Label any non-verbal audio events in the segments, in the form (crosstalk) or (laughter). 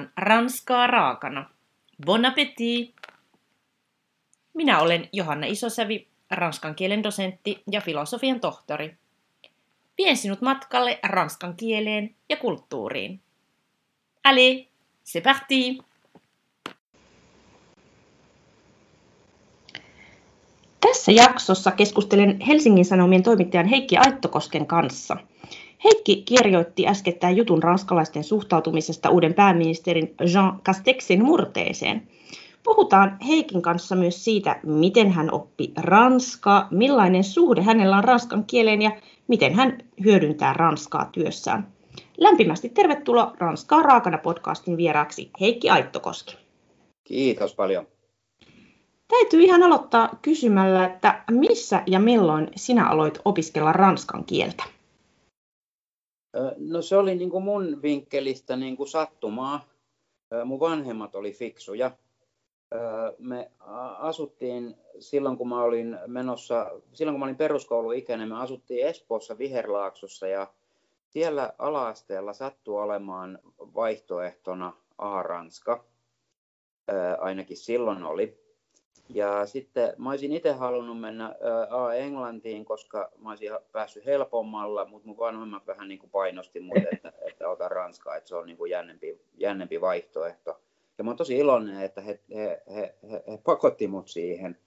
tarjoillaan ranskaa raakana. Bon appétit! Minä olen Johanna Isosävi, ranskan kielen dosentti ja filosofian tohtori. Vien sinut matkalle ranskan kieleen ja kulttuuriin. Allez, c'est parti! Tässä jaksossa keskustelen Helsingin Sanomien toimittajan Heikki Aittokosken kanssa. Heikki kirjoitti äskettäin jutun ranskalaisten suhtautumisesta uuden pääministerin Jean Castexin murteeseen. Puhutaan Heikin kanssa myös siitä, miten hän oppi ranskaa, millainen suhde hänellä on ranskan kieleen ja miten hän hyödyntää ranskaa työssään. Lämpimästi tervetuloa Ranskaa raakana podcastin vieraaksi Heikki Aittokoski. Kiitos paljon. Täytyy ihan aloittaa kysymällä, että missä ja milloin sinä aloit opiskella ranskan kieltä? No se oli niin kuin mun vinkkelistä niin kuin sattumaa. Mun vanhemmat oli fiksuja. Me asuttiin silloin, kun mä olin menossa, silloin kun mä olin peruskouluikäinen, me asuttiin Espoossa Viherlaaksossa ja siellä alaasteella sattui olemaan vaihtoehtona A-Ranska. Ainakin silloin oli. Ja sitten mä olisin itse halunnut mennä A Englantiin, koska mä olisin päässyt helpommalla, mutta mun vanhemmat vähän niin kuin painosti mut, että, että ota Ranskaa, että se on niin kuin jännempi, jännempi vaihtoehto. Ja mä oon tosi iloinen, että he, he, he, he, he pakotti mut siihen,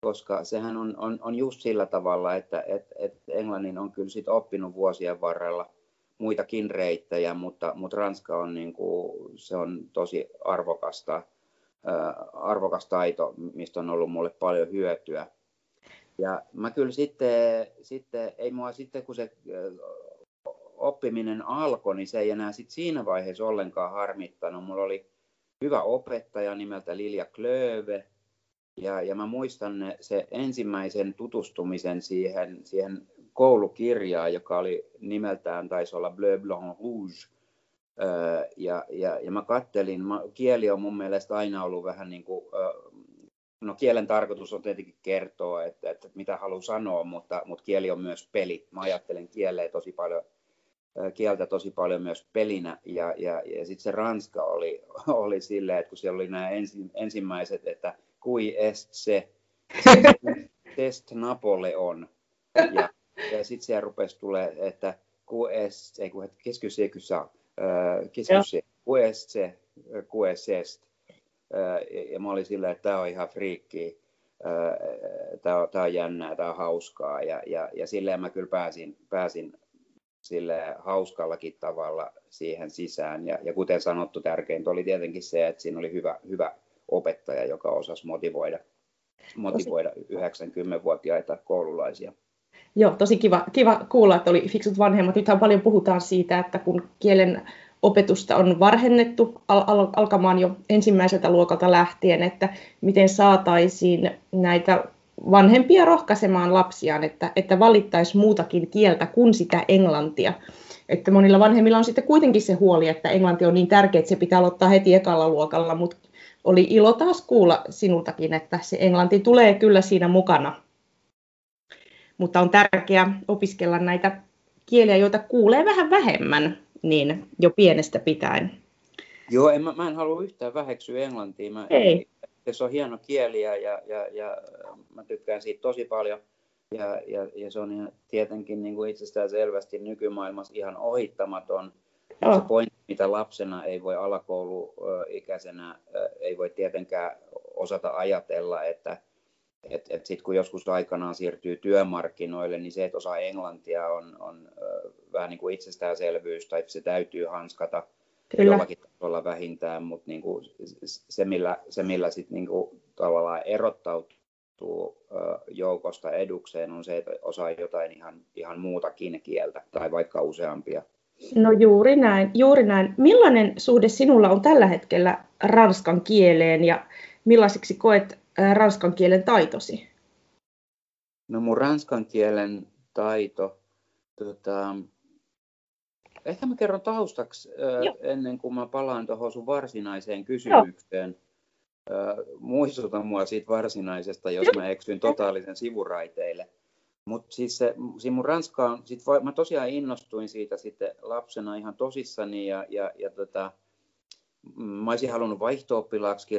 koska sehän on, on, on just sillä tavalla, että että että Englannin on kyllä sit oppinut vuosien varrella muitakin reittejä, mutta, mutta Ranska on, niin kuin, se on tosi arvokasta arvokas taito, mistä on ollut mulle paljon hyötyä. Ja mä kyllä sitten, sitten ei mua sitten kun se oppiminen alkoi, niin se ei enää sit siinä vaiheessa ollenkaan harmittanut. Mulla oli hyvä opettaja nimeltä Lilja Klöve, ja, ja mä muistan se ensimmäisen tutustumisen siihen, siihen koulukirjaan, joka oli nimeltään, taisi olla Bleu Blanc Rouge, ja, ja, ja mä kattelin, mä, kieli on mun mielestä aina ollut vähän niin kuin, no kielen tarkoitus on tietenkin kertoa, että, että mitä haluaa sanoa, mutta, mutta kieli on myös peli. Mä ajattelen kieleä tosi paljon, kieltä tosi paljon myös pelinä, ja, ja, ja sitten se ranska oli, (laughs) oli silleen, että kun siellä oli nämä ensi, ensimmäiset, että kui est se, (laughs) test Napoleon, ja, ja sitten siellä rupesi tulee, että kui est, ei kun, que c'est Qu'est-ce que QSC, ja mä olin silleen, että tämä on ihan friikki, tämä on, tämä on jännää, tämä on hauskaa, ja, ja, ja silleen mä kyllä pääsin, pääsin sille hauskallakin tavalla siihen sisään. Ja, ja kuten sanottu, tärkeintä oli tietenkin se, että siinä oli hyvä, hyvä opettaja, joka osasi motivoida, motivoida 90-vuotiaita koululaisia. Joo, tosi kiva, kiva kuulla, että oli fiksut vanhemmat. Nythän paljon puhutaan siitä, että kun kielen opetusta on varhennettu al- al- alkamaan jo ensimmäiseltä luokalta lähtien, että miten saataisiin näitä vanhempia rohkaisemaan lapsiaan, että, että valittaisi muutakin kieltä kuin sitä englantia. Että monilla vanhemmilla on sitten kuitenkin se huoli, että englanti on niin tärkeä, että se pitää aloittaa heti ekalla luokalla, mutta oli ilo taas kuulla sinultakin, että se englanti tulee kyllä siinä mukana mutta on tärkeää opiskella näitä kieliä, joita kuulee vähän vähemmän, niin jo pienestä pitäen. Joo, en, mä, mä en halua yhtään väheksyä englantia. Mä, Ei. Se on hieno kieli ja, ja, ja, ja mä tykkään siitä tosi paljon. Ja, ja, ja se on ihan, tietenkin niin kuin itsestään selvästi nykymaailmassa ihan ohittamaton. Oh. Se pointti, mitä lapsena ei voi alakouluikäisenä, ei voi tietenkään osata ajatella, että et, et sitten kun joskus aikanaan siirtyy työmarkkinoille, niin se, että osaa englantia on, on ö, vähän niin kuin itsestäänselvyys tai se täytyy hanskata Kyllä. jollakin tasolla vähintään, mutta niin kuin se, millä, se, millä sitten niin kuin tavallaan erottautuu ö, joukosta edukseen, on se, että osaa jotain ihan, ihan muutakin kieltä tai vaikka useampia. No juuri näin, juuri näin. Millainen suhde sinulla on tällä hetkellä ranskan kieleen ja millaiseksi koet ranskan kielen taitosi? No mun ranskan kielen taito, tota, ehkä mä kerron taustaksi Joo. ennen kuin mä palaan tuohon sun varsinaiseen kysymykseen. Joo. Muistuta mua siitä varsinaisesta, jos mä eksyn totaalisen sivuraiteille. Mutta siis se, siis mun ranska on, sit mä tosiaan innostuin siitä sitten lapsena ihan tosissani ja, ja, ja tota, mä olisin halunnut vaihto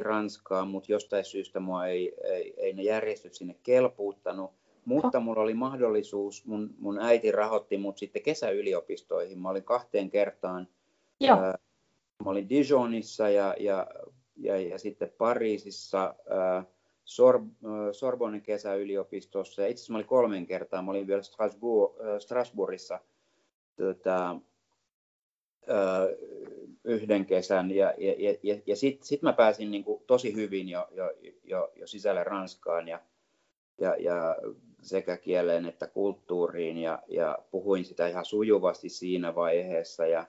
Ranskaan, mutta jostain syystä mua ei, ei, ei ne järjestöt sinne kelpuuttanut. Mutta mulla oli mahdollisuus, mun, mun äiti rahoitti mut sitten kesäyliopistoihin. Mä olin kahteen kertaan. Joo. Ää, mä olin Dijonissa ja, ja, ja, ja sitten Pariisissa ää, Sor, Sorbonin kesäyliopistossa. Ja itse asiassa mä olin kolmen kertaa. Mä olin vielä Strasbourg, Strasbourgissa tota, ää, yhden kesän. Ja, ja, ja, ja sitten sit mä pääsin niin kuin tosi hyvin jo, jo, jo, jo sisälle Ranskaan ja, ja, ja sekä kieleen että kulttuuriin. Ja, ja puhuin sitä ihan sujuvasti siinä vaiheessa. Ja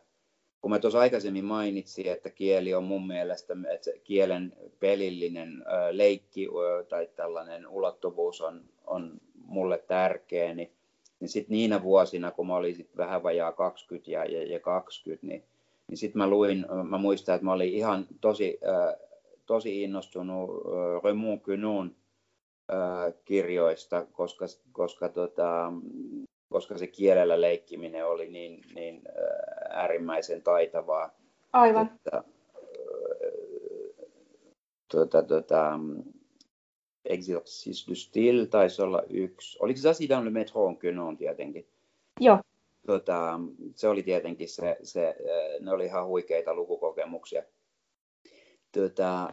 kun mä tuossa aikaisemmin mainitsin, että kieli on mun mielestä, että se kielen pelillinen leikki tai tällainen ulottuvuus on, on mulle tärkeä, niin, niin sitten niinä vuosina, kun mä olin sit vähän vajaa 20 ja, ja, ja 20, niin niin sitten mä luin, mä muistan, että mä olin ihan tosi, tosi innostunut Raymond Quenon kirjoista, koska, koska, tota, koska se kielellä leikkiminen oli niin, niin äärimmäisen taitavaa. Aivan. Että, tuota, tuota, Exercice du style taisi olla yksi. Oliko se Asie dans le métro on Quenon tietenkin? Joo tota, se oli tietenkin se, se, ne oli ihan huikeita lukukokemuksia. Tota,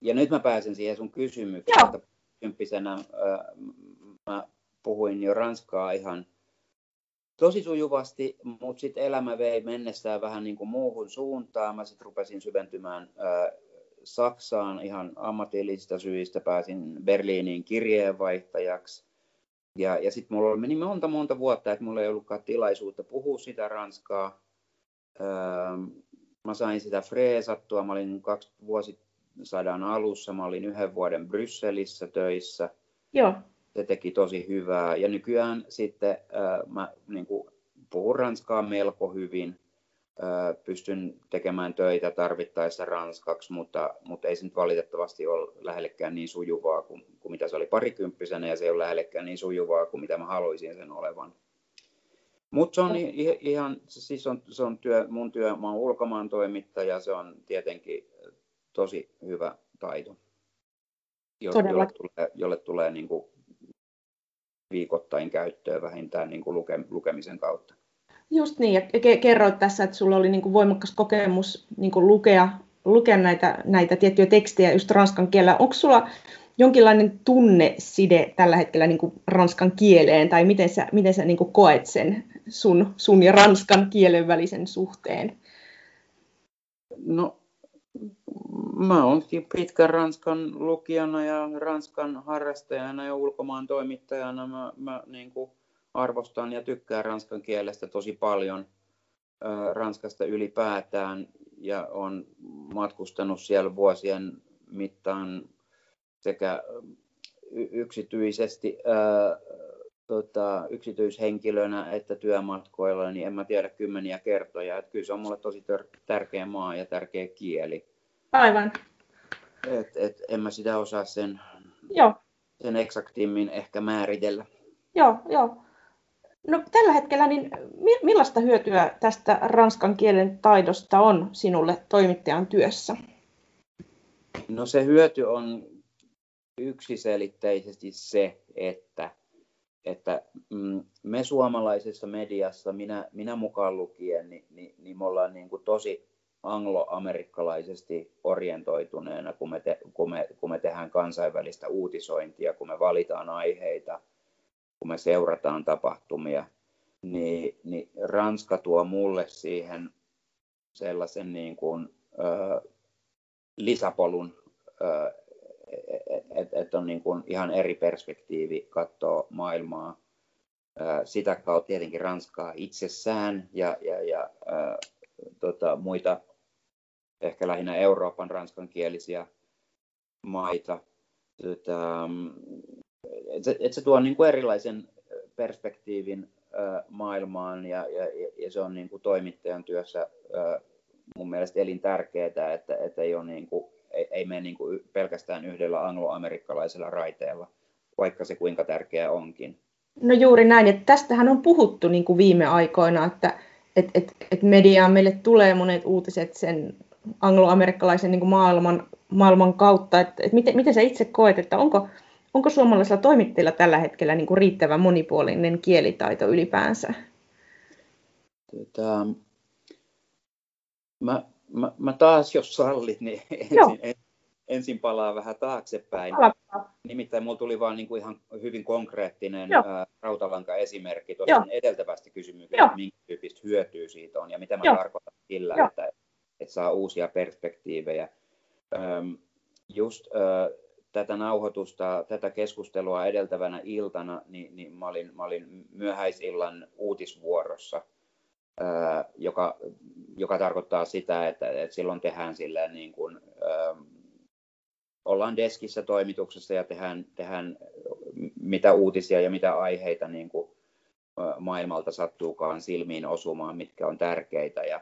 ja nyt mä pääsen siihen sun kysymykseen, että kymppisenä mä puhuin jo ranskaa ihan tosi sujuvasti, mutta sitten elämä vei mennessään vähän niin kuin muuhun suuntaan. Mä sitten rupesin syventymään Saksaan ihan ammatillisista syistä, pääsin Berliiniin kirjeenvaihtajaksi ja, ja sitten mulla meni monta monta vuotta, että mulla ei ollutkaan tilaisuutta puhua sitä ranskaa. Öö, mä sain sitä freesattua, mä olin kaksi vuosisadan alussa, mä olin yhden vuoden Brysselissä töissä. Joo. Se teki tosi hyvää. Ja nykyään sitten öö, mä niin kuin, puhun ranskaa melko hyvin pystyn tekemään töitä tarvittaessa ranskaksi, mutta, mutta ei se nyt valitettavasti ole lähellekään niin sujuvaa kuin, kuin mitä se oli parikymppisenä ja se ei ole lähellekään niin sujuvaa kuin mitä mä haluaisin sen olevan. Mutta se on ihan, siis on, se on työ, mun työ, mä oon ulkomaan toimittaja, se on tietenkin tosi hyvä taito, jolle, jolle tulee, jolle tulee niin kuin viikoittain käyttöön vähintään niin kuin luke, lukemisen kautta. Just niin, ja kerroit tässä, että sulla oli niin kuin voimakas kokemus niin kuin lukea, lukea näitä, näitä tiettyjä tekstejä just ranskan kielellä. Onko sulla jonkinlainen tunneside tällä hetkellä niin kuin ranskan kieleen, tai miten sä, miten sä niin kuin koet sen sun, sun ja ranskan kielen välisen suhteen? No, mä oon pitkän ranskan lukijana ja ranskan harrastajana ja ulkomaan toimittajana. Mä, mä niin kuin arvostan ja tykkään ranskan kielestä tosi paljon, Ranskasta ylipäätään, ja on matkustanut siellä vuosien mittaan sekä yksityisesti, ää, tota, yksityishenkilönä että työmatkoilla, niin en mä tiedä kymmeniä kertoja. Että kyllä se on mulle tosi tärkeä maa ja tärkeä kieli. Aivan. Et, et, en mä sitä osaa sen, Joo. sen eksaktimmin ehkä määritellä. Joo, joo. No, tällä hetkellä niin millaista hyötyä tästä ranskan kielen taidosta on sinulle toimittajan työssä? No se hyöty on yksiselitteisesti se, että, että mm, me suomalaisessa mediassa, minä, minä mukaan lukien, niin, niin, niin me ollaan niin kuin tosi angloamerikkalaisesti orientoituneena, kun me, te, kun, me, kun me tehdään kansainvälistä uutisointia, kun me valitaan aiheita – kun me seurataan tapahtumia, niin, niin Ranska tuo mulle siihen sellaisen niin kuin, ö, lisäpolun, että et on niin kuin ihan eri perspektiivi katsoa maailmaa. Ö, sitä kautta tietenkin Ranskaa itsessään ja, ja, ja ö, tota, muita ehkä lähinnä Euroopan ranskankielisiä maita. Tota, että se, et se tuo niin kuin erilaisen perspektiivin ö, maailmaan ja, ja, ja se on niin kuin toimittajan työssä ö, mun mielestä elintärkeää, että, että ei, ole niin kuin, ei, ei mene niin kuin pelkästään yhdellä angloamerikkalaisella raiteella, vaikka se kuinka tärkeää onkin. No juuri näin, että tästähän on puhuttu niin kuin viime aikoina, että, että et, et mediaan meille tulee monet uutiset sen angloamerikkalaisen niin kuin maailman, maailman kautta. Et, et miten, miten sä itse koet, että onko, onko suomalaisilla toimittajilla tällä hetkellä niin kuin riittävän monipuolinen kielitaito ylipäänsä? Tota, mä, mä, mä taas, jos sallit, niin (laughs) ensin, ensin palaa vähän taaksepäin. Palaa. Nimittäin mulla tuli vaan niin kuin ihan hyvin konkreettinen ää, rautalanka-esimerkki tuosta edeltävästä kysymyksestä, että minkä tyyppistä hyötyä siitä on ja mitä mä Joo. tarkoitan sillä, että, että saa uusia perspektiivejä. Öm, just ö, tätä nauhoitusta, tätä keskustelua edeltävänä iltana, niin, niin mä, olin, mä olin myöhäisillan uutisvuorossa, ö, joka, joka tarkoittaa sitä, että, että silloin tehdään silleen niin kuin, ö, ollaan deskissä toimituksessa ja tehdään, tehdään mitä uutisia ja mitä aiheita niin kuin maailmalta sattuukaan silmiin osumaan, mitkä on tärkeitä. Ja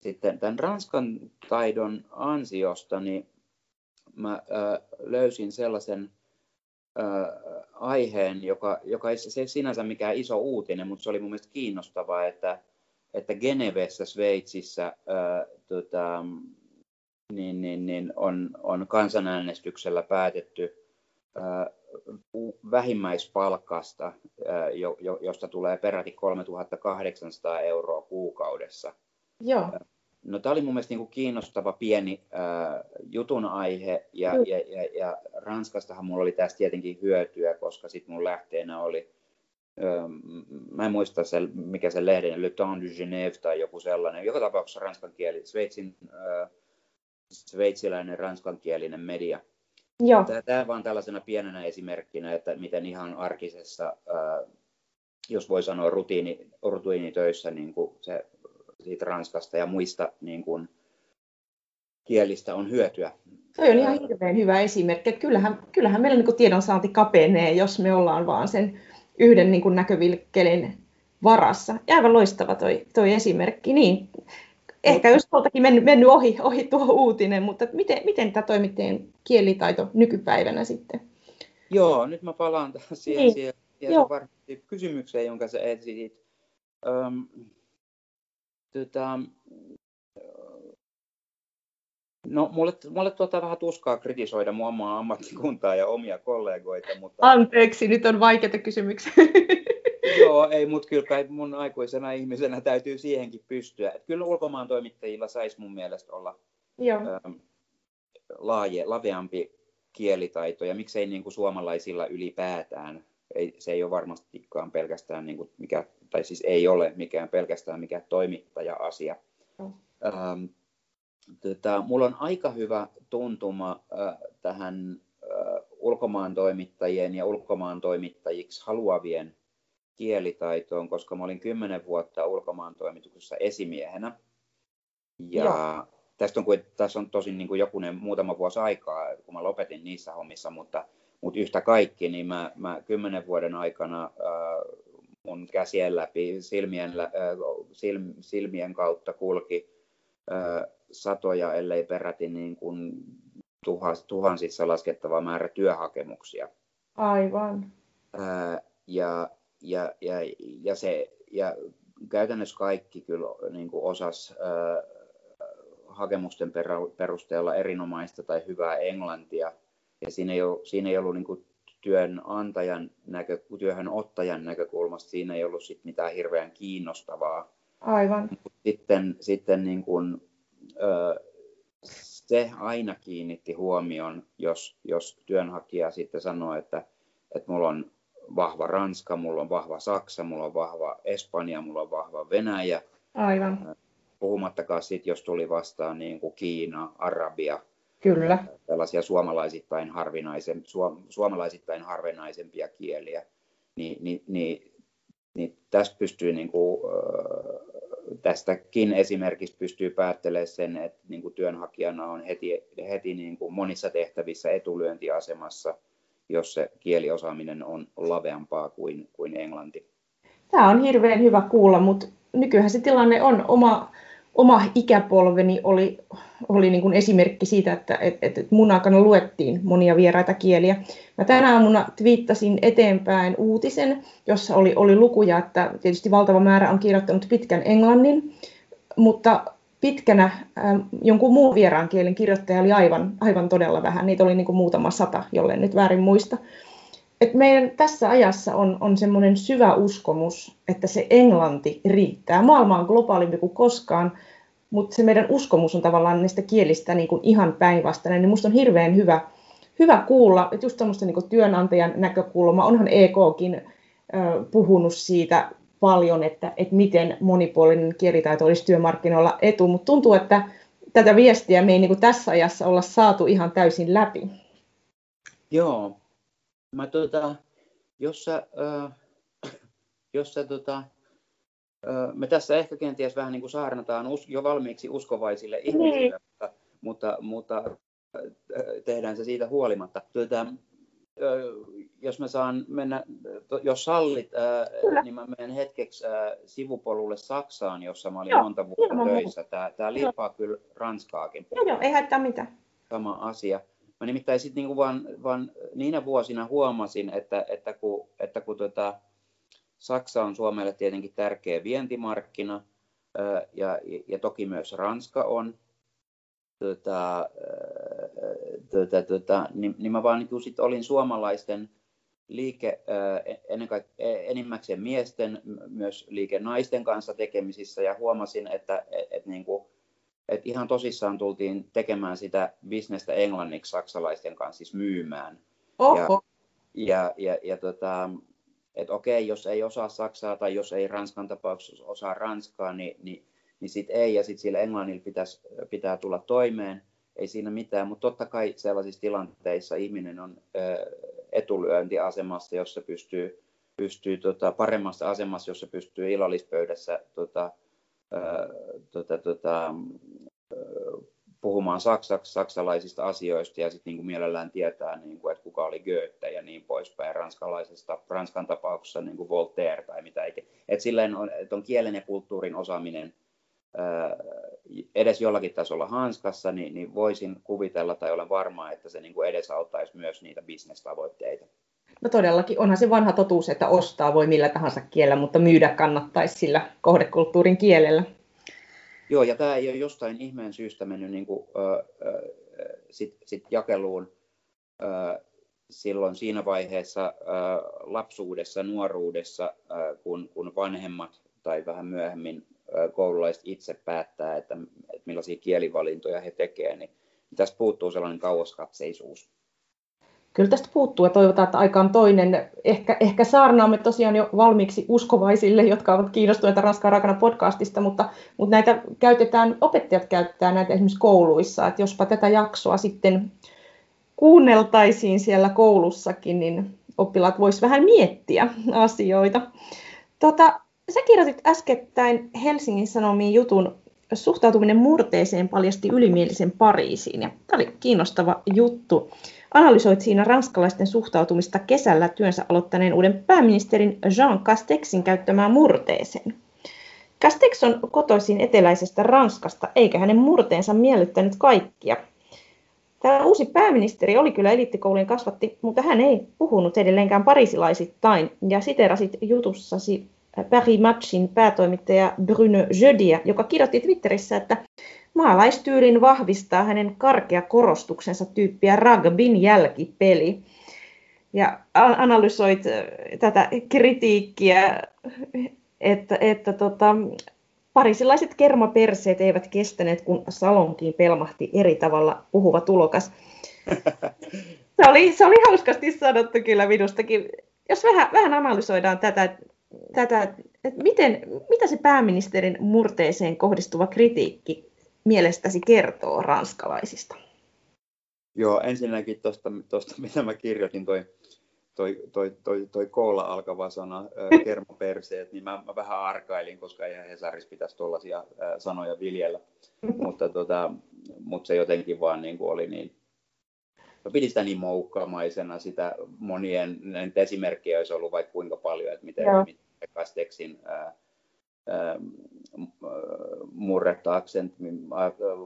sitten tämän ranskan taidon ansiosta niin mä löysin sellaisen aiheen, joka, joka ei se sinänsä mikään iso uutinen, mutta se oli mun mielestä kiinnostavaa, että, että Genevessä, Sveitsissä, ää, tota, niin, niin, niin on, on kansanäänestyksellä päätetty ää, vähimmäispalkasta, ää, jo, jo, josta tulee peräti 3800 euroa kuukaudessa. Joo. No, tämä oli mun mielestä niin kuin kiinnostava pieni ää, jutun aihe, ja, mm. ja, ja, ja Ranskastahan mulla oli tästä tietenkin hyötyä, koska sitten mun lähteenä oli, ää, mä en muista se, mikä se lehden, Le Temps du Genève tai joku sellainen, joka tapauksessa ranskan kieli, Sveitsin ää, sveitsiläinen ranskankielinen media. Joo. Tämä vaan tällaisena pienenä esimerkkinä, että miten ihan arkisessa, jos voi sanoa rutiini, rutiinitöissä, niin kuin se siitä Ranskasta ja muista niin kuin, kielistä on hyötyä. Se on ihan hirveän hyvä esimerkki. Että kyllähän, kyllähän meillä niin tiedonsaanti kapenee, jos me ollaan vaan sen yhden niin kuin näkövilkkelin varassa. Ja aivan loistava toi, toi esimerkki. Niin, ehkä jos tuoltakin mennyt, mennyt ohi, ohi tuo uutinen, mutta miten, miten tämä toimittajien kielitaito nykypäivänä sitten? Joo, nyt mä palaan taas siihen, niin. siihen, siihen kysymykseen, jonka sä esitit. Öm, tota, No, mulle, mulle tuota vähän tuskaa kritisoida mun omaa ammattikuntaa ja omia kollegoita, mutta... Anteeksi, nyt on vaikeita kysymyksiä. (laughs) Joo, ei, mutta kyllä kai mun aikuisena ihmisenä täytyy siihenkin pystyä. Et kyllä ulkomaan toimittajilla saisi mun mielestä olla Joo. Ähm, laaje, laveampi kielitaito, ja miksei niin kuin suomalaisilla ylipäätään. Ei, se ei ole varmastikaan pelkästään, niin kuin mikä, tai siis ei ole mikään pelkästään mikä toimittaja-asia. Mm. Ähm, tota, mulla on aika hyvä tuntuma äh, tähän äh, ulkomaan toimittajien ja ulkomaan toimittajiksi haluavien kielitaitoon, koska mä olin kymmenen vuotta ulkomaan toimituksessa esimiehenä. Ja Joo. tästä on, tässä on tosin niin kuin jokunen muutama vuosi aikaa, kun mä lopetin niissä hommissa, mutta, mutta yhtä kaikki, niin mä, mä kymmenen vuoden aikana äh, mun käsien läpi, silmien, äh, silm, silmien kautta kulki äh, satoja, ellei peräti niin kuin tuhans, tuhansissa laskettava määrä työhakemuksia. Aivan. Äh, ja ja, ja, ja, se, ja käytännössä kaikki kyllä niin kuin osas äh, hakemusten perusteella erinomaista tai hyvää englantia. Ja siinä ei, ollut, siinä ei ollut niin kuin työnantajan näkö, työhön ottajan näkökulmasta, siinä ei ollut sit mitään hirveän kiinnostavaa. Aivan. Sitten, sitten niin kuin, ö, se aina kiinnitti huomion, jos, jos työnhakija sitten sanoi, että, että mulla on vahva Ranska, mulla on vahva Saksa, mulla on vahva Espanja, mulla on vahva Venäjä. Aivan. Puhumattakaan sitten, jos tuli vastaan niin kuin Kiina, Arabia. Kyllä. Tällaisia suomalaisittain, harvinaisen, suom, suomalaisittain harvinaisempia kieliä. Niin, niin, niin, niin tässä pystyy niin kuin, tästäkin esimerkiksi pystyy päättelemään sen, että niin kuin työnhakijana on heti, heti niin kuin monissa tehtävissä etulyöntiasemassa – jos se kieliosaaminen on laveampaa kuin, kuin englanti. Tämä on hirveän hyvä kuulla, mutta nykyään se tilanne on oma, oma ikäpolveni oli, oli niin kuin esimerkki siitä, että et, et mun aikana luettiin monia vieraita kieliä. Mä tänä aamuna twiittasin eteenpäin uutisen, jossa oli, oli lukuja, että tietysti valtava määrä on kirjoittanut pitkän englannin, mutta pitkänä äh, jonkun muun vieraan kielen kirjoittaja oli aivan, aivan todella vähän. Niitä oli niin kuin muutama sata, jolle nyt väärin muista. Et meidän tässä ajassa on, on semmoinen syvä uskomus, että se englanti riittää. Maailma on globaalimpi kuin koskaan, mutta se meidän uskomus on tavallaan näistä kielistä niin kuin ihan päinvastainen. Niin musta on hirveän hyvä, hyvä kuulla, että just tämmöistä niin työnantajan näkökulma, onhan EKkin ö, puhunut siitä paljon, että, että miten monipuolinen kielitaito olisi työmarkkinoilla etu, mutta tuntuu, että tätä viestiä me ei niin kuin tässä ajassa olla saatu ihan täysin läpi. Joo. Mä tuota, jos sä, äh, (clears throat) jos sä tota, äh, me tässä ehkä kenties vähän niin kuin saarnataan us, jo valmiiksi uskovaisille ihmisille, niin. mutta, mutta, mutta tehdään se siitä huolimatta. Tuota, jos mä saan mennä, jos sallit, ää, niin mä menen hetkeksi sivupolulle Saksaan, jossa mä olin joo, monta vuotta töissä. Tämä, tämä liippaa kyllä Ranskaakin. Joo, joo, ei haittaa mitään. Sama asia. Mä nimittäin sitten niinku vaan, vaan niinä vuosina huomasin, että, että kun, että kun tuota, Saksa on Suomelle tietenkin tärkeä vientimarkkina, ja, ja toki myös Ranska on, tota, tota, tota, niin, niin mä vaan niin sit olin suomalaisten liike, ennen kaikkea, e, enimmäkseen miesten, myös liike naisten kanssa tekemisissä ja huomasin, että et, et, niin et ihan tosissaan tultiin tekemään sitä bisnestä englanniksi saksalaisten kanssa, siis myymään. Oho. Ja, ja, ja, ja tota, että okei, jos ei osaa saksaa tai jos ei Ranskan tapauksessa osaa ranskaa, niin, niin niin sitten ei, ja sitten sillä englannilla pitäisi, pitää tulla toimeen, ei siinä mitään, mutta totta kai sellaisissa tilanteissa ihminen on etulyöntiasemassa, jossa pystyy, pystyy tota, paremmassa asemassa, jossa pystyy illallispöydässä tota, tota, tota, puhumaan saksaksi, saksalaisista asioista ja sitten niin mielellään tietää, niin kuin, että kuka oli Goethe ja niin poispäin, ranskalaisesta, Ranskan tapauksessa niin kuin Voltaire tai mitä ikinä. Että silleen on, että on kielen ja kulttuurin osaaminen edes jollakin tasolla hanskassa, niin, niin voisin kuvitella tai olen varma, että se niin kuin edesauttaisi myös niitä bisnestavoitteita. No todellakin, onhan se vanha totuus, että ostaa voi millä tahansa kielellä, mutta myydä kannattaisi sillä kohdekulttuurin kielellä. Joo, ja tämä ei ole jostain ihmeen syystä mennyt niin kuin, äh, sit, sit jakeluun äh, silloin siinä vaiheessa äh, lapsuudessa, nuoruudessa, äh, kun, kun vanhemmat tai vähän myöhemmin koululaiset itse päättää, että, että millaisia kielivalintoja he tekevät, niin tästä puuttuu sellainen kauaskatseisuus. Kyllä tästä puuttuu ja toivotaan, että aika on toinen. Ehkä, ehkä saarnaamme tosiaan jo valmiiksi uskovaisille, jotka ovat kiinnostuneita Ranskan rakana podcastista, mutta, mutta näitä käytetään, opettajat käyttää näitä esimerkiksi kouluissa, että jospa tätä jaksoa sitten kuunneltaisiin siellä koulussakin, niin oppilaat voisivat vähän miettiä asioita. Tota, Sä kirjoitit äskettäin Helsingin Sanomiin jutun Suhtautuminen murteeseen paljasti ylimielisen Pariisiin. Ja tämä oli kiinnostava juttu. Analysoit siinä ranskalaisten suhtautumista kesällä työnsä aloittaneen uuden pääministerin Jean Castexin käyttämään murteeseen. Castex on kotoisin eteläisestä Ranskasta, eikä hänen murteensa miellyttänyt kaikkia. Tämä uusi pääministeri oli kyllä eliittikoulujen kasvatti, mutta hän ei puhunut edelleenkään parisilaisittain ja siterasit jutussasi Paris Matchin päätoimittaja Bruno Jödiä, joka kirjoitti Twitterissä, että maalaistyylin vahvistaa hänen karkea korostuksensa tyyppiä rugbyn jälkipeli. Ja analysoit tätä kritiikkiä, että, että tota, parisilaiset kermaperseet eivät kestäneet, kun salonkiin pelmahti eri tavalla puhuva tulokas. (laughs) Se oli, se oli hauskasti sanottu kyllä minustakin. Jos vähän, vähän analysoidaan tätä, tätä, että miten, mitä se pääministerin murteeseen kohdistuva kritiikki mielestäsi kertoo ranskalaisista? Joo, ensinnäkin tuosta, mitä mä kirjoitin, toi, toi, toi, toi, toi koolla alkava sana, (laughs) kermaperseet, niin mä, mä vähän arkailin, koska eihän Hesarissa pitäisi tuollaisia sanoja viljellä. (laughs) mutta, tota, mutta se jotenkin vaan niin kuin oli niin mä pidin sitä niin moukkamaisena, sitä monien esimerkkejä olisi ollut vaikka kuinka paljon, että miten, miten ää, ää, murretta, accent,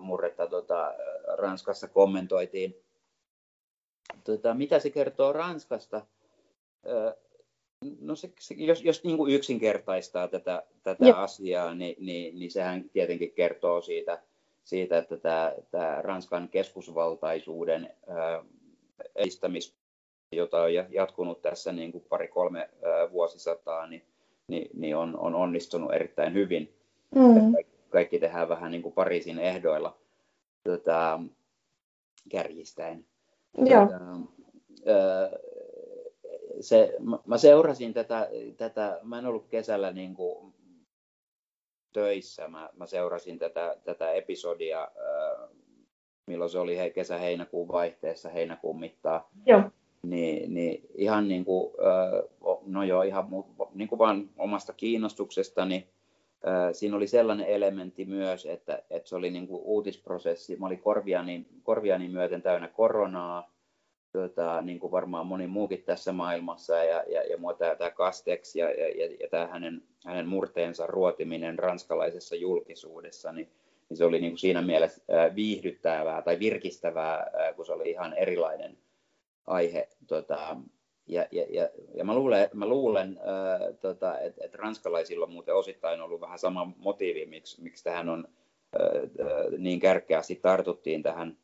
murretta tota, Ranskassa kommentoitiin. Tota, mitä se kertoo Ranskasta? No se, se, jos, jos niin kuin yksinkertaistaa tätä, tätä asiaa, niin, niin, niin sehän tietenkin kertoo siitä, siitä että tämä, tämä Ranskan keskusvaltaisuuden edistämis, jota on jatkunut tässä niin kuin pari-kolme vuosisataa, niin, niin, niin on, on onnistunut erittäin hyvin. Mm. Kaikki, kaikki tehdään vähän niin kuin Pariisin ehdoilla tota, kärjistäen. Joo. Tota, se, mä seurasin tätä, tätä, mä en ollut kesällä niin kuin töissä, mä, mä seurasin tätä, tätä episodia, milloin se oli he, kesä-heinäkuun vaihteessa, heinäkuun mittaa. Joo. Niin, niin ihan niin kuin, no joo, ihan niin kuin vaan omasta kiinnostuksestani, niin siinä oli sellainen elementti myös, että, että se oli niin kuin uutisprosessi. Mä olin korviani, korviani myöten täynnä koronaa, tota, niin kuin varmaan moni muukin tässä maailmassa, ja, ja, ja mua tämä, tämä Castex ja, ja, ja, ja tämä hänen, hänen murteensa ruotiminen ranskalaisessa julkisuudessa, niin, niin se oli niin kuin siinä mielessä viihdyttävää tai virkistävää, kun se oli ihan erilainen aihe. Tota, ja, ja, ja, ja mä luulen, mä luulen äh, tota, että et ranskalaisilla on muuten osittain ollut vähän sama motiivi, miksi, miksi tähän on äh, niin kärkeästi tartuttiin tähän,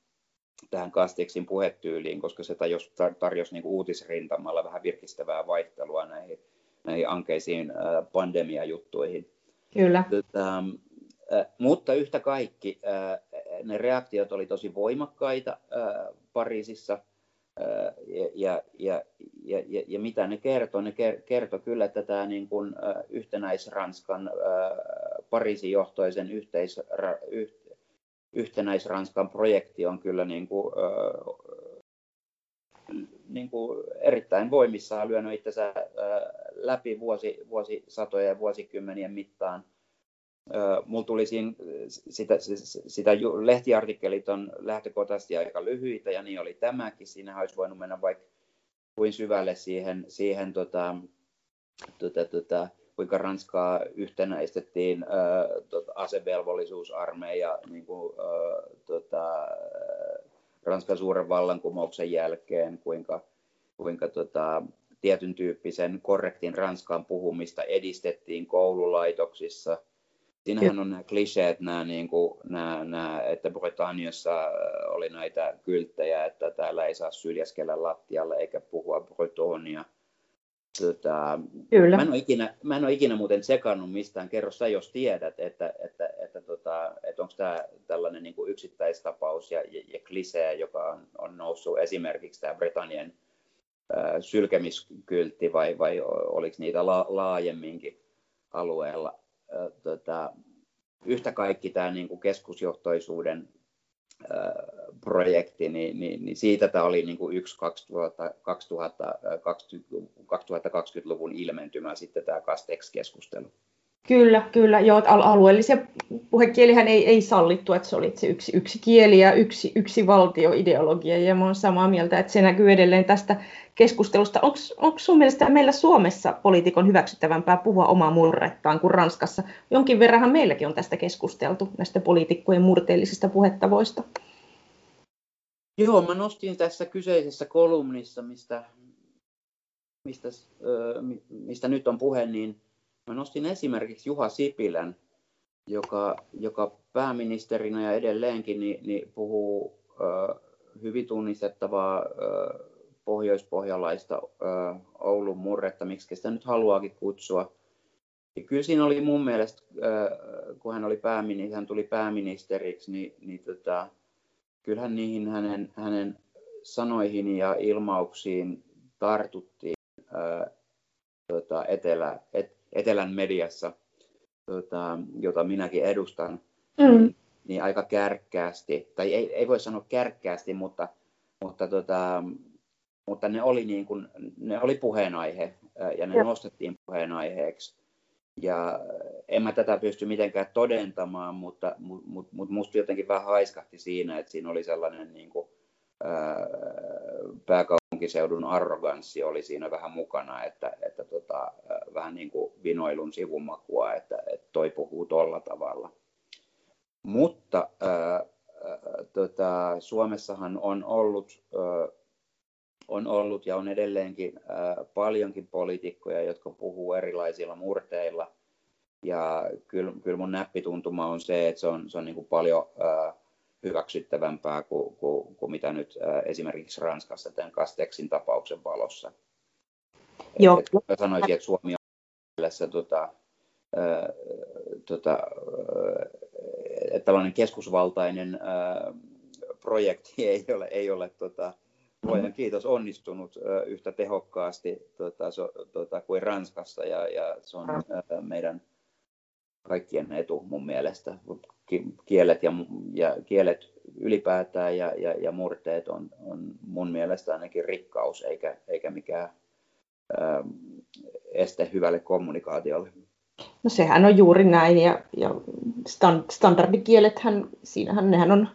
tähän Kasteksin puhetyyliin, koska se tarjosi, tarjosi niin uutisrintamalla vähän virkistävää vaihtelua näihin, näihin ankeisiin äh, pandemiajuttuihin. Kyllä. Tota, mutta yhtä kaikki ne reaktiot oli tosi voimakkaita Pariisissa – ja, ja, ja, ja, ja mitä ne kertoo? Ne kertoo kyllä, että tämä niin kuin, yhtenäisranskan, Pariisin johtoisen yhteis, yhtenäisranskan projekti on kyllä niin kuin, niin kuin erittäin voimissaan lyönyt itsensä läpi vuosi, vuosisatoja ja vuosikymmenien mittaan – Mulla tuli siinä, sitä, sitä lehtiartikkelit on lähtökohtaisesti aika lyhyitä ja niin oli tämäkin. Siinä olisi voinut mennä vaikka kuin syvälle siihen, siihen tota, tota, tota, kuinka Ranskaa yhtenäistettiin tota, asevelvollisuusarmeija niin kuin, äh, tota, Ranskan suuren vallankumouksen jälkeen, kuinka, kuinka tota, tietyn tyyppisen korrektin Ranskan puhumista edistettiin koululaitoksissa – Siinähän on nämä kliseet, nämä, niin kuin, nämä, nämä, että Britanniassa äh, oli näitä kylttejä, että täällä ei saa syljäskellä lattialle eikä puhua bretonia. Tota, Kyllä. Mä, en ole ikinä, mä en ole ikinä muuten sekannut mistään. Kerro sä, jos tiedät, että, että, että, tota, että onko tämä tällainen niin kuin yksittäistapaus ja, ja, ja klisee, joka on, on noussut esimerkiksi tämä Britannian äh, sylkemiskyltti vai, vai oliko niitä la, laajemminkin alueella tota, yhtä kaikki tämä niin kuin keskusjohtoisuuden projekti, niin, niin, niin siitä tämä oli niin kuin yksi 2000, 2020, luvun ilmentymä sitten tämä Castex-keskustelu. Kyllä, kyllä. Joo, alueellisia puhekielihän ei, ei sallittu, että se oli se yksi, yksi kieli ja yksi, yksi valtioideologia. Ja mä olen samaa mieltä, että se näkyy edelleen tästä keskustelusta. Onko sun mielestä meillä Suomessa poliitikon hyväksyttävämpää puhua omaa murrettaan kuin Ranskassa? Jonkin verranhan meilläkin on tästä keskusteltu, näistä poliitikkojen murteellisista puhetavoista. Joo, mä nostin tässä kyseisessä kolumnissa, mistä, mistä, mistä nyt on puhe, niin Mä nostin esimerkiksi Juha Sipilän, joka, joka pääministerinä ja edelleenkin niin, niin puhuu ö, hyvin tunnistettavaa ö, pohjoispohjalaista ö, Oulun murretta, miksi sitä nyt haluaakin kutsua. Ja kyllä siinä oli mun mielestä, ö, kun hän, oli pääministeri, hän tuli pääministeriksi, niin, niin tota, kyllähän niihin hänen, hänen sanoihin ja ilmauksiin tartuttiin ö, tota, etelä, et, etelän mediassa, tota, jota minäkin edustan, mm. niin, niin aika kärkkäästi, tai ei, ei voi sanoa kärkkäästi, mutta, mutta, tota, mutta ne, oli niin kuin, ne oli puheenaihe ja ne ja. nostettiin puheenaiheeksi. Ja en mä tätä pysty mitenkään todentamaan, mutta, mutta, mutta musta jotenkin vähän haiskahti siinä, että siinä oli sellainen niin kuin, pääkaupunkiseudun arroganssi oli siinä vähän mukana, että, että tota, vähän niin kuin vinoilun sivumakua, että, että toi puhuu tolla tavalla. Mutta ää, tota, Suomessahan on ollut, ää, on ollut ja on edelleenkin ää, paljonkin poliitikkoja, jotka puhuu erilaisilla murteilla. Ja kyllä, kyllä mun näppituntuma on se, että se on, se on niin kuin paljon ää, hyväksyttävämpää kuin, kuin, kuin mitä nyt ää, esimerkiksi Ranskassa tämän Kasteksin tapauksen valossa. Joo. Et, sanoisin, että Suomi mielessä tota, ää, tota, että tällainen keskusvaltainen ää, projekti (laughs) ei ole, ei ole tota, Luojan kiitos onnistunut ää, yhtä tehokkaasti tota, so, tota, kuin Ranskassa ja, ja se on ää, meidän kaikkien etu mun mielestä. Kielet, ja, ja kielet ylipäätään ja, ja, ja murteet on, on mun mielestä ainakin rikkaus eikä, eikä mikään ää, este hyvälle kommunikaatiolle. No sehän on juuri näin ja, ja standardikielethän, siinähän nehän on,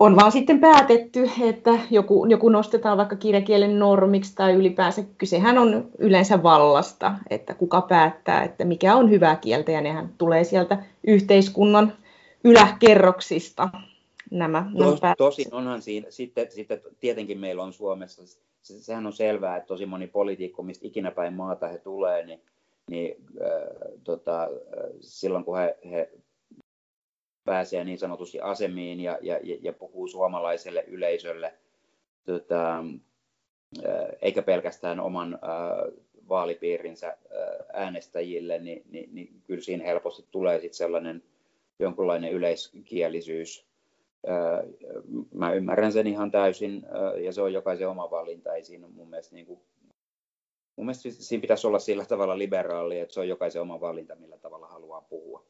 on vaan sitten päätetty, että joku, joku nostetaan vaikka kirjakielen normiksi tai ylipäänsä kysehän on yleensä vallasta, että kuka päättää, että mikä on hyvää kieltä ja nehän tulee sieltä yhteiskunnan yläkerroksista. Nämä, Tos, nämä tosin onhan siinä, sitten, sitten tietenkin meillä on Suomessa, se, sehän on selvää, että tosi moni poliitikko, mistä ikinä päin maata he tulee, niin niin äh, tota, silloin kun he, he pääsee niin sanotusti asemiin ja, ja, ja puhuu suomalaiselle yleisölle, tota, äh, eikä pelkästään oman äh, vaalipiirinsä äh, äänestäjille, niin, niin, niin kyllä siinä helposti tulee sit sellainen jonkunlainen yleiskielisyys. Mä ymmärrän sen ihan täysin ja se on jokaisen oma valinta, ei siinä mun mielestä niin kuin mun mielestä siinä pitäisi olla sillä tavalla liberaali, että se on jokaisen oma valinta, millä tavalla haluaa puhua.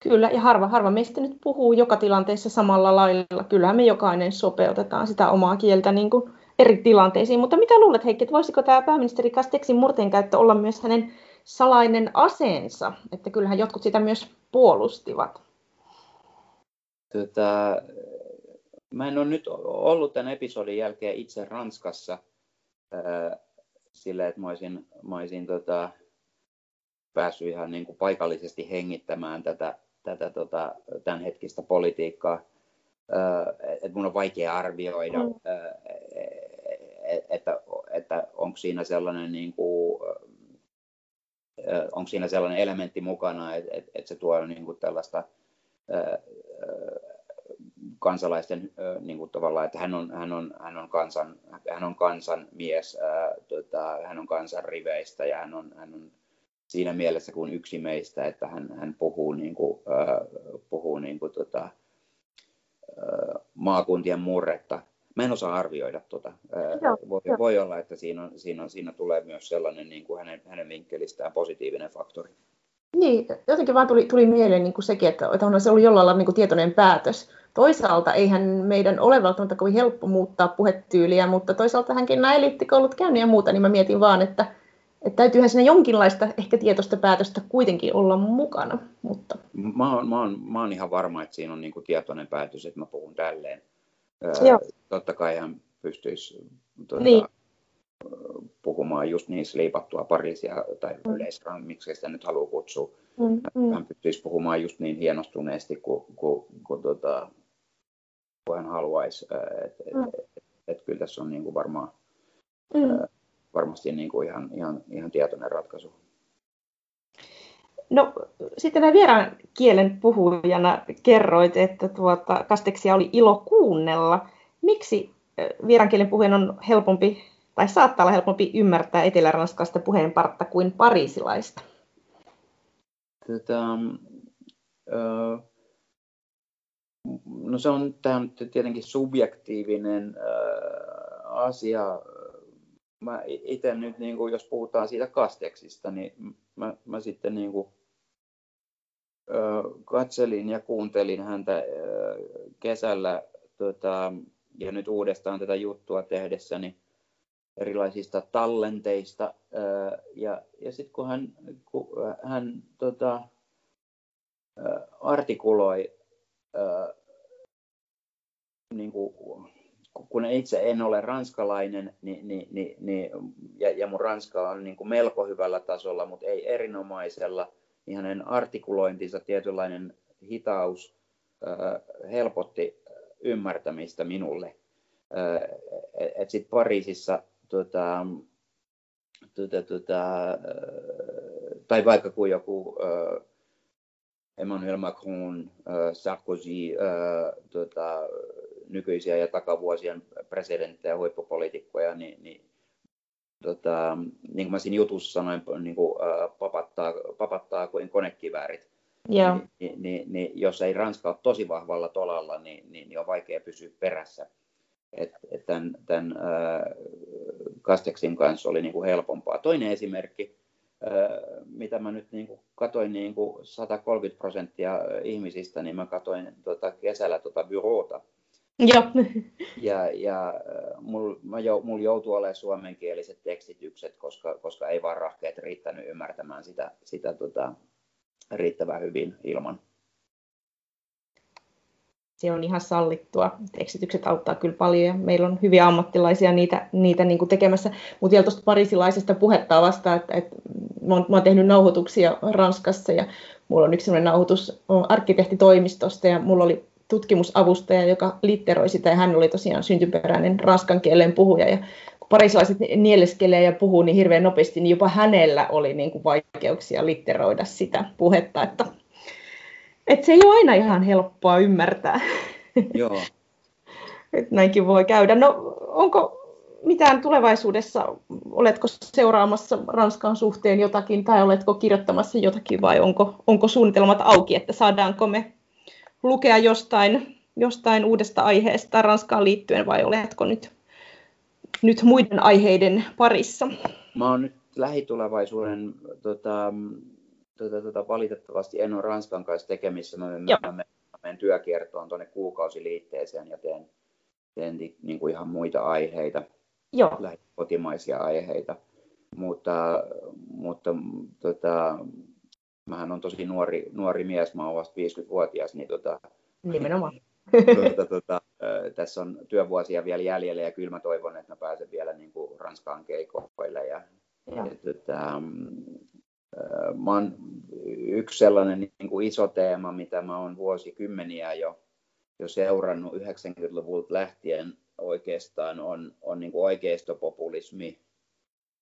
Kyllä, ja harva, harva meistä nyt puhuu joka tilanteessa samalla lailla. Kyllähän me jokainen sopeutetaan sitä omaa kieltä niin kuin eri tilanteisiin. Mutta mitä luulet, Heikki, että voisiko tämä pääministeri Kasteksin murteen käyttö olla myös hänen salainen aseensa? Että kyllähän jotkut sitä myös puolustivat. Tota, mä en ole nyt ollut tämän episodin jälkeen itse Ranskassa silleen, että mä olisin, mä olisin tota, päässyt ihan niin kuin paikallisesti hengittämään tätä, tätä tota, tämänhetkistä politiikkaa. että mun on vaikea arvioida, mm. että, että onko siinä sellainen niin kuin, onko siinä sellainen elementti mukana, että, että se tuo niin kuin tällaista kansalaisten niin kuin tavallaan, että hän on, hän on, hän on, kansan, hän on kansan mies, ää, tota, hän on kansan riveistä ja hän on, hän on siinä mielessä kuin yksi meistä, että hän, hän puhuu, niin kuin, ää, puhuu niin kuin, tota, ää, maakuntien murretta. Mä en osaa arvioida tuota. voi, voi olla, että siinä, on, siinä, on, siinä tulee myös sellainen niin kuin hänen, hänen vinkkelistään positiivinen faktori. Niin, jotenkin vaan tuli, tuli mieleen niin kuin sekin, että, että on se ollut jollain lailla niin kuin tietoinen päätös toisaalta eihän meidän ole välttämättä kovin helppo muuttaa puhetyyliä, mutta toisaalta hänkin nämä eliittikoulut käynyt ja muuta, niin mä mietin vaan, että, että täytyyhän siinä jonkinlaista ehkä tietoista päätöstä kuitenkin olla mukana. Mutta... Mä, oon, mä, oon, mä oon ihan varma, että siinä on niin kuin tietoinen päätös, että mä puhun tälleen. Joo. Totta kai hän pystyisi tuota, niin. puhumaan just niin sliipattua parisia tai mm. yleisran, miksi sitä nyt haluaa kutsua. Mm, mm. Hän pystyisi puhumaan just niin hienostuneesti kuin, kuin, kuin tuota, kuin hän haluaisi. Että et, mm. et, et, kyllä tässä on niin kuin varmaan, mm. varmasti niin kuin ihan, ihan, ihan tietoinen ratkaisu. No sitten näin vieraan kielen puhujana kerroit, että tuota, kasteksia oli ilo kuunnella. Miksi vieraan kielen puhujan on helpompi tai saattaa olla helpompi ymmärtää etelä-ranskalaista puheenpartta kuin parisilaista? Tätä, ö, No se on, tämä on tietenkin subjektiivinen äh, asia. Mä itse nyt, niin kuin, jos puhutaan siitä kasteksista, niin mä, mä sitten niin kuin, äh, katselin ja kuuntelin häntä äh, kesällä tota, ja nyt uudestaan tätä juttua tehdessäni erilaisista tallenteista. Äh, ja ja sitten kun hän, kun hän tota, äh, artikuloi niin kuin, kun itse en ole ranskalainen niin, niin, niin, niin, ja, ja mun ranska on niin kuin melko hyvällä tasolla, mutta ei erinomaisella, niin hänen artikulointinsa, tietynlainen hitaus helpotti ymmärtämistä minulle. Et sitten Pariisissa tota, tota, tota, tai vaikka kuin joku Emmanuel Macron, Sarkozy, tota, nykyisiä ja takavuosien presidenttejä ja huippupoliitikkoja, niin, niin, tota, niin kuin mä siinä jutussa sanoin, niin kuin, papattaa, papattaa kuin konekiväärit. Yeah. Niin, niin, niin, niin, jos ei Ranska ole tosi vahvalla tolalla, niin, niin, niin on vaikea pysyä perässä. Et, et tämän, tämän äh, Kasteksin kanssa oli niin kuin helpompaa. Toinen esimerkki, äh, mitä mä nyt niin kuin katoin niin kuin 130 prosenttia ihmisistä, niin mä katoin tota kesällä tota byroota. Joo. Ja, ja mulla jou, mul joutuu olemaan suomenkieliset tekstitykset, koska, koska ei vaan rahkeet riittänyt ymmärtämään sitä, sitä tota, riittävän hyvin ilman. Se on ihan sallittua. Tekstitykset auttaa kyllä paljon ja meillä on hyviä ammattilaisia niitä, niitä niin kuin tekemässä. Mutta vielä tuosta parisilaisesta puhetta vasta, että, että mä, oon, mä oon tehnyt nauhoituksia Ranskassa ja mulla on yksi sellainen nauhoitus arkkitehtitoimistosta ja mulla oli tutkimusavustaja, joka litteroi sitä ja hän oli tosiaan syntyperäinen ranskan kielen puhuja ja parisilaiset nieleskelee ja puhuu niin hirveän nopeasti, niin jopa hänellä oli niin kuin vaikeuksia litteroida sitä puhetta, että, että se ei ole aina ihan helppoa ymmärtää. Joo. (laughs) että näinkin voi käydä. No, onko mitään tulevaisuudessa, oletko seuraamassa Ranskan suhteen jotakin tai oletko kirjoittamassa jotakin vai onko, onko suunnitelmat auki, että saadaanko me lukea jostain, jostain uudesta aiheesta Ranskaan liittyen vai oletko nyt nyt muiden aiheiden parissa? Mä oon nyt lähitulevaisuuden, tota, tota, tota, valitettavasti en ole Ranskan kanssa tekemissä. Mä, menen, mä, menen, mä menen työkiertoon tuonne kuukausiliitteeseen ja teen, teen niin kuin ihan muita aiheita, Joo. kotimaisia aiheita. Mutta, mutta tota, mähän on tosi nuori, nuori mies, mä oon vasta 50-vuotias, niin tota, Nimenomaan (laughs) tuota, tuota, tässä on työvuosia vielä jäljellä ja kyllä mä toivon, että mä pääsen vielä niin kuin Ranskaan keikoille. Ja, ja. ja tuota, mä oon, yksi sellainen niin kuin iso teema, mitä mä oon vuosikymmeniä jo, jo seurannut 90-luvulta lähtien oikeastaan, on, on niin kuin oikeistopopulismi,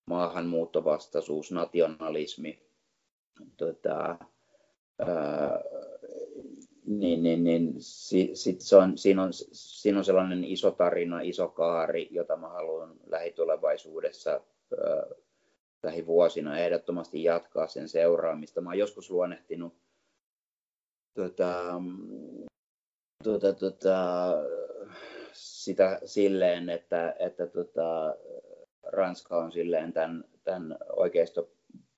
maahanmuuttovastaisuus, nationalismi. Tota, niin, niin, niin si, sit se on, siinä, on, siinä on sellainen iso tarina, iso kaari, jota mä haluan lähitulevaisuudessa äh, lähivuosina ehdottomasti jatkaa sen seuraamista. Mä oon joskus luonnehtinut tota, tota, tota, sitä silleen, että, että tota, Ranska on silleen tämän, tämän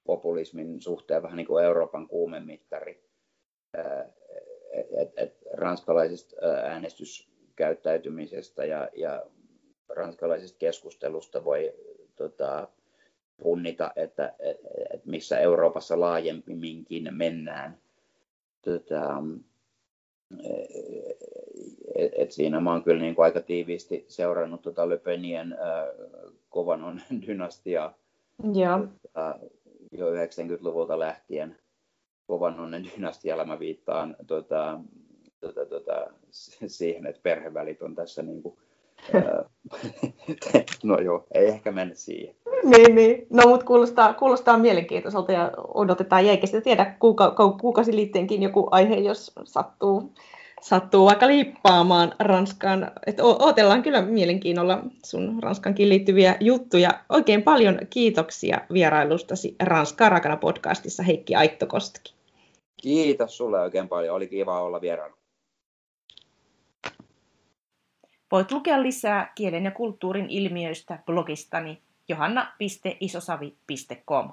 oikeistopopulismin suhteen vähän niin kuin Euroopan kuumemittari. Et, et ranskalaisesta äänestyskäyttäytymisestä ja, ja ranskalaisesta keskustelusta voi tota, punnita, että et, et missä Euroopassa laajemminkin mennään. Tota, et, et siinä mä oon kyllä niin kuin aika tiiviisti seurannut tota Le Penien äh, Kovanon (laughs) dynastiaa Tota, jo 90-luvulta lähtien kovan onnen dynastialla mä viittaan tota, tota, tota, siihen, että perhevälit on tässä niin kuin, (laughs) no joo, ei ehkä mennä siihen. Niin, niin. No mutta kuulostaa, kuulostaa mielenkiintoiselta ja odotetaan eikä sitä tiedä kuuka, kuukausiliitteenkin joku aihe, jos sattuu, sattuu vaikka liippaamaan Ranskaan. Et odotellaan kyllä mielenkiinnolla sun Ranskankin liittyviä juttuja. Oikein paljon kiitoksia vierailustasi Ranskaa rakana podcastissa Heikki Aittokoski. Kiitos sulle oikein paljon. Oli kiva olla vieraana. Voit lukea lisää kielen ja kulttuurin ilmiöistä blogistani johanna.isosavi.com.